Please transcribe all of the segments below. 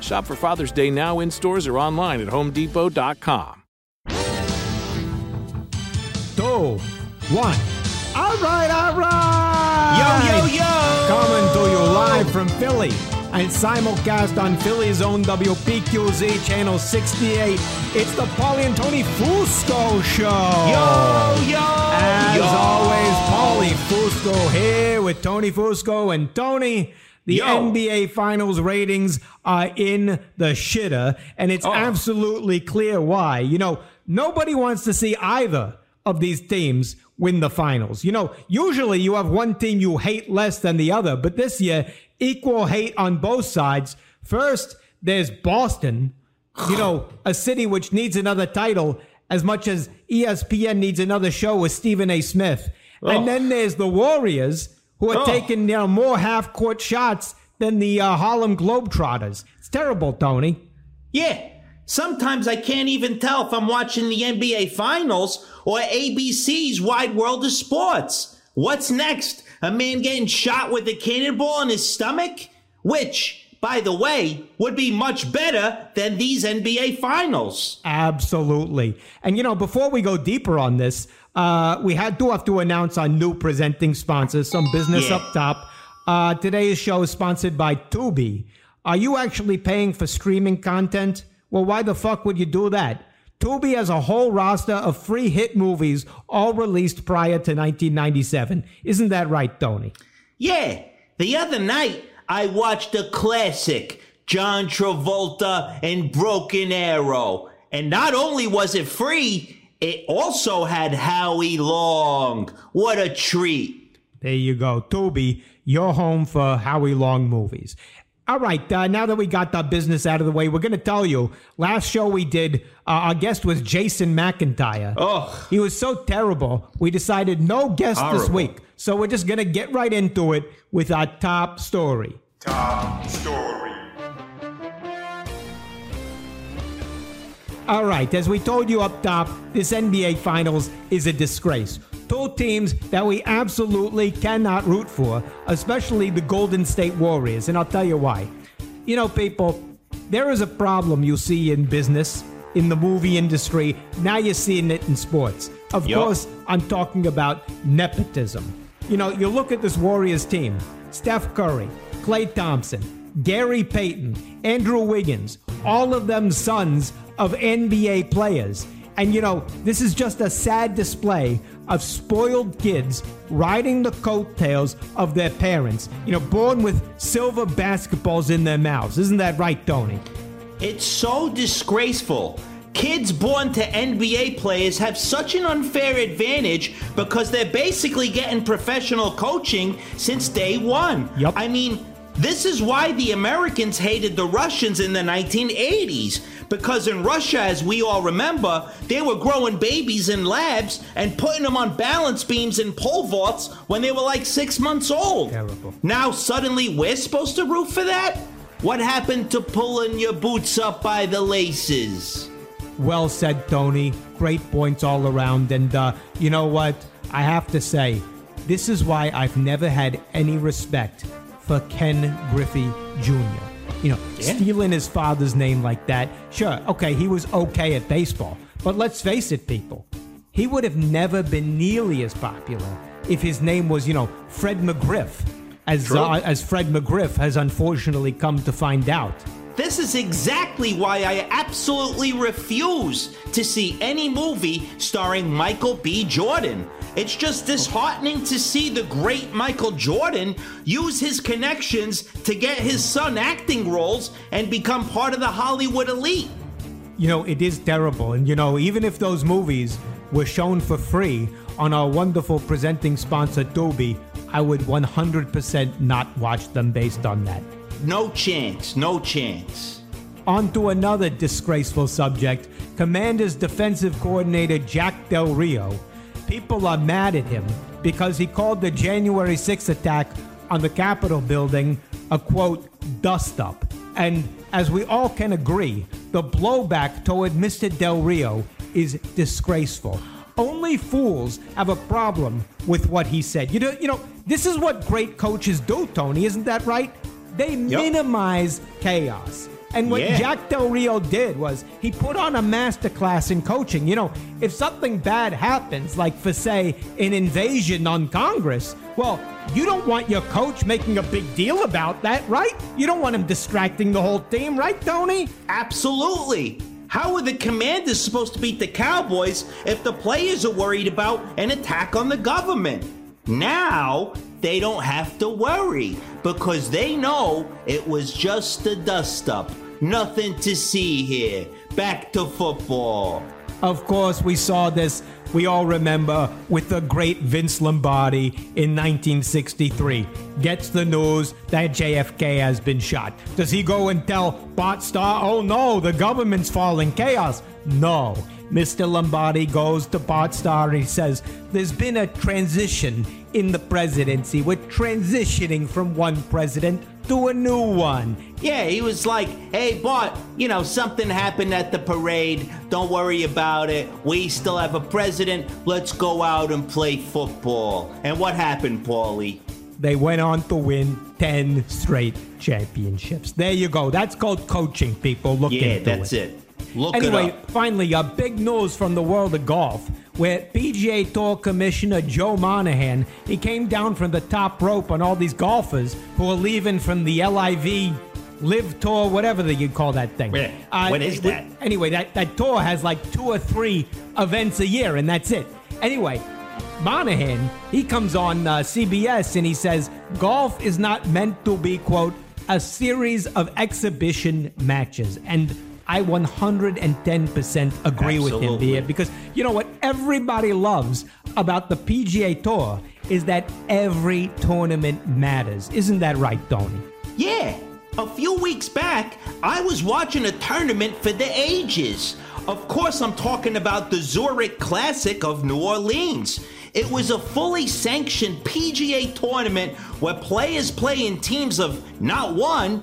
Shop for Father's Day now in stores or online at homedepot.com. two, one. All right, all right. Yo, yo, yo. Coming to you live from Philly and simulcast on Philly's own WPQZ channel 68. It's the Paulie and Tony Fusco show. Yo, yo. As yo. always, Paulie Fusco here with Tony Fusco and Tony. The Yo. NBA Finals ratings are in the shitter, and it's Oh. absolutely clear why. You know, nobody wants to see either of these teams win the finals. You know, usually you have one team you hate less than the other, but this year, equal hate on both sides. First, there's Boston, you know, a city which needs another title as much as ESPN needs another show with Stephen A. Smith. And then there's the Warriors, who are Oh. taking you know, more half court shots than the uh, Harlem Globetrotters. It's terrible, Tony. Yeah. Sometimes I can't even tell if I'm watching the NBA Finals or ABC's Wide World of Sports. What's next? A man getting shot with a cannonball in his stomach? Which, by the way, would be much better than these NBA Finals. Absolutely. And you know, before we go deeper on this, uh, we had to have to announce our new presenting sponsors, some business Yeah. up top. Uh, today's show is sponsored by Tubi. Are you actually paying for streaming content? Well, why the fuck would you do that? Tubi has a whole roster of free hit movies, all released prior to 1997. Isn't that right, Tony? Yeah, the other night I watched a classic, John Travolta and Broken Arrow. And not only was it free, it also had Howie Long. What a treat. There you go. Tubi, your home for Howie Long movies. All right, uh, now that we got the business out of the way, we're going to tell you. Last show we did, uh, our guest was Jason McIntyre. Oh. He was so terrible, we decided no guest this week. So we're just going to get right into it with our top story. Top story. All right, as we told you up top, this NBA Finals is a disgrace. Two teams that we absolutely cannot root for, especially the Golden State Warriors, and I'll tell you why. You know, people, there is a problem you see in business, in the movie industry. Now you're seeing it in sports. Of Yup. course, I'm talking about nepotism. You know, you look at this Warriors team Steph Curry, Klay Thompson, Gary Payton, Andrew Wiggins, all of them sons of NBA players. And you know, this is just a sad display of spoiled kids riding the coattails of their parents, you know, born with silver basketballs in their mouths. Isn't that right, Tony? It's so disgraceful. Kids born to NBA players have such an unfair advantage because they're basically getting professional coaching since day one. Yup. I mean, this is why the Americans hated the Russians in the 1980s. Because in Russia, as we all remember, they were growing babies in labs and putting them on balance beams and pole vaults when they were like six months old. Terrible. Now suddenly we're supposed to root for that? What happened to pulling your boots up by the laces? Well said, Tony. Great points all around. And uh, you know what? I have to say, this is why I've never had any respect for Ken Griffey Jr. You know, stealing his father's name like that. Sure, okay, he was okay at baseball. But let's face it, people. He would have never been nearly as popular if his name was, you know, Fred McGriff, as uh, as Fred McGriff has unfortunately come to find out. This is exactly why I absolutely refuse to see any movie starring Michael B. Jordan. It's just disheartening to see the great Michael Jordan use his connections to get his son acting roles and become part of the Hollywood elite. You know, it is terrible. And, you know, even if those movies were shown for free on our wonderful presenting sponsor, Dolby, I would 100% not watch them based on that. No chance, no chance. On to another disgraceful subject Commanders defensive coordinator Jack Del Rio. People are mad at him because he called the January 6th attack on the Capitol building a quote, dust up. And as we all can agree, the blowback toward Mr. Del Rio is disgraceful. Only fools have a problem with what he said. You know, you know, this is what great coaches do, Tony, isn't that right? They minimize chaos. And what Yeah. Jack Del Rio did was he put on a masterclass in coaching. You know, if something bad happens, like for say an invasion on Congress, well, you don't want your coach making a big deal about that, right? You don't want him distracting the whole team, right, Tony? Absolutely. How are the commanders supposed to beat the Cowboys if the players are worried about an attack on the government? Now, they don't have to worry because they know it was just a dust up. Nothing to see here. Back to football. Of course, we saw this, we all remember, with the great Vince Lombardi in 1963. Gets the news that JFK has been shot. Does he go and tell Bart Starr, oh no, the government's falling, chaos? No. Mr. Lombardi goes to Bart Starr and he says, There's been a transition in the presidency. We're transitioning from one president to a new one. Yeah, he was like, hey, Bart, you know, something happened at the parade. Don't worry about it. We still have a president. Let's go out and play football. And what happened, Paulie? They went on to win 10 straight championships. There you go. That's called coaching, people. Look Yeah, into that's it. Look Anyway, finally, a big news from the world of golf, where PGA Tour Commissioner Joe Monahan he came down from the top rope on all these golfers who are leaving from the LIV Live Tour, whatever they you call that thing. Yeah, what is that? Anyway, that, that tour has like two or three events a year, and that's it. Anyway, Monahan, he comes on uh, CBS and he says golf is not meant to be, quote, a series of exhibition matches. And I 110% agree with him Absolutely. here because you know what everybody loves about the PGA Tour is that every tournament matters. Isn't that right, Tony? Yeah, a few weeks back, I was watching a tournament for the ages. Of course, I'm talking about the Zurich Classic of New Orleans. It was a fully sanctioned PGA tournament where players play in teams of not one,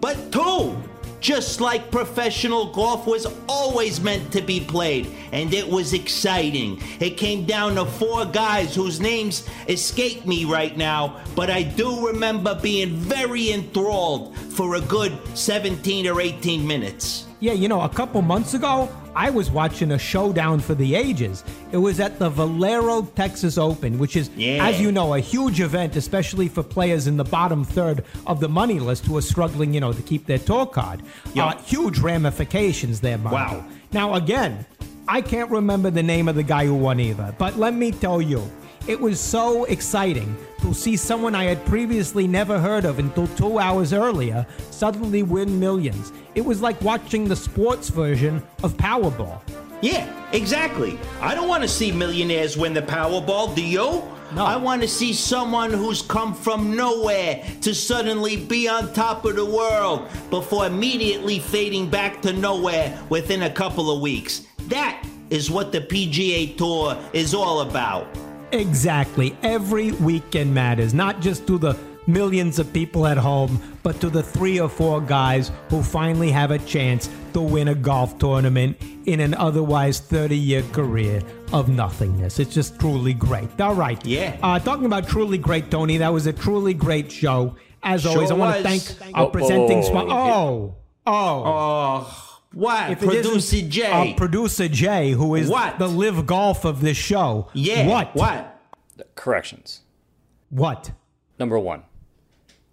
but two. Just like professional golf was always meant to be played, and it was exciting. It came down to four guys whose names escape me right now, but I do remember being very enthralled for a good 17 or 18 minutes. Yeah, you know, a couple months ago, I was watching a showdown for the ages. It was at the Valero Texas Open, which is, Yeah. as you know, a huge event, especially for players in the bottom third of the money list who are struggling, you know, to keep their tour card. Yep. Uh, huge ramifications there, Marco. Wow. Now, again, I can't remember the name of the guy who won either, but let me tell you, it was so exciting to see someone I had previously never heard of until two hours earlier suddenly win millions. It was like watching the sports version of Powerball. Yeah, exactly. I don't want to see millionaires win the Powerball, do you? No. I want to see someone who's come from nowhere to suddenly be on top of the world before immediately fading back to nowhere within a couple of weeks. That is what the PGA Tour is all about. Exactly. Every weekend matters, not just to the millions of people at home, but to the three or four guys who finally have a chance to win a golf tournament in an otherwise 30 year career of nothingness. It's just truly great. All right. Yeah. Uh, talking about truly great, Tony, that was a truly great show. As always, I want to thank our Oh, presenting sponsor. Oh, oh. Oh, what? If Producer Jay. our producer Jay, who is What? the live golf of this show. yeah. What? What? Corrections. What? Number one,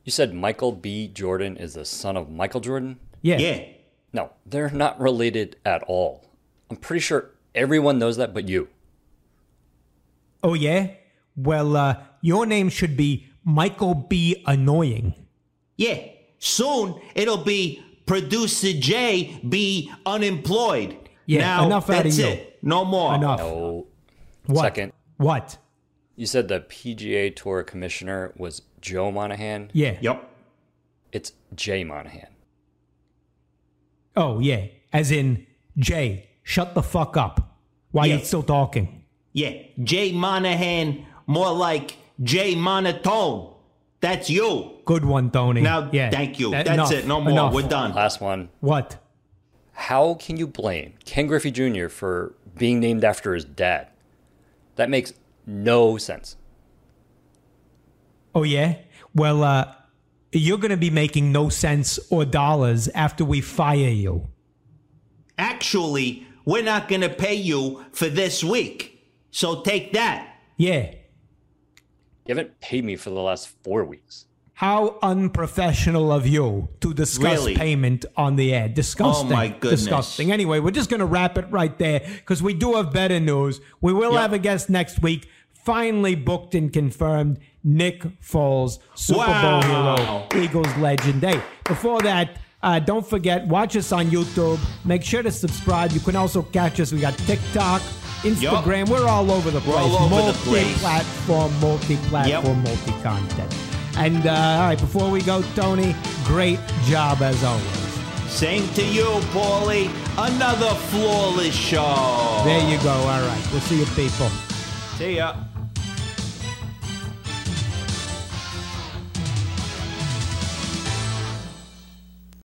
you said Michael B. Jordan is the son of Michael Jordan? Yeah. Yeah. No, they're not related at all. I'm pretty sure everyone knows that but you. Oh yeah. Well, uh, your name should be Michael B. Annoying. Yeah. Soon it'll be producer J be unemployed. Yeah, Now, enough outta that's you. it. No more. Enough. No. What? Second, What? you said the PGA Tour commissioner was Joe Monahan. Yeah. Yep. It's Jay Monahan. Oh yeah. As in Jay, shut the fuck up. Why Yeah. you still talking? Yeah. Jay Monahan, more like Jay Monotone. That's you. Good one, Tony. Now, yeah. thank you. That- That's enough. it. No more. Enough. We're done. Last one. What? How can you blame Ken Griffey Jr. for being named after his dad? That makes no sense. Oh yeah. Well, uh, you're gonna be making no sense or dollars after we fire you. Actually, we're not going to pay you for this week. So take that. Yeah. You haven't paid me for the last four weeks. How unprofessional of you to discuss Really? payment on the air. Disgusting. Oh, my goodness. Disgusting. Anyway, we're just going to wrap it right there because we do have better news. We will Yep. have a guest next week. Finally booked and confirmed Nick Foles, Super Wow. Bowl hero, Eagles legend. Hey, before that, uh, don't forget, watch us on YouTube. Make sure to subscribe. You can also catch us. We got TikTok, Instagram. We're all over the place. We're all over the place. Multi-platform, multi-platform, multi-content. And uh, all right, before we go, Tony, great job as always. Same to you, Paulie. Another flawless show. There you go. All right, we'll see you, people. See ya.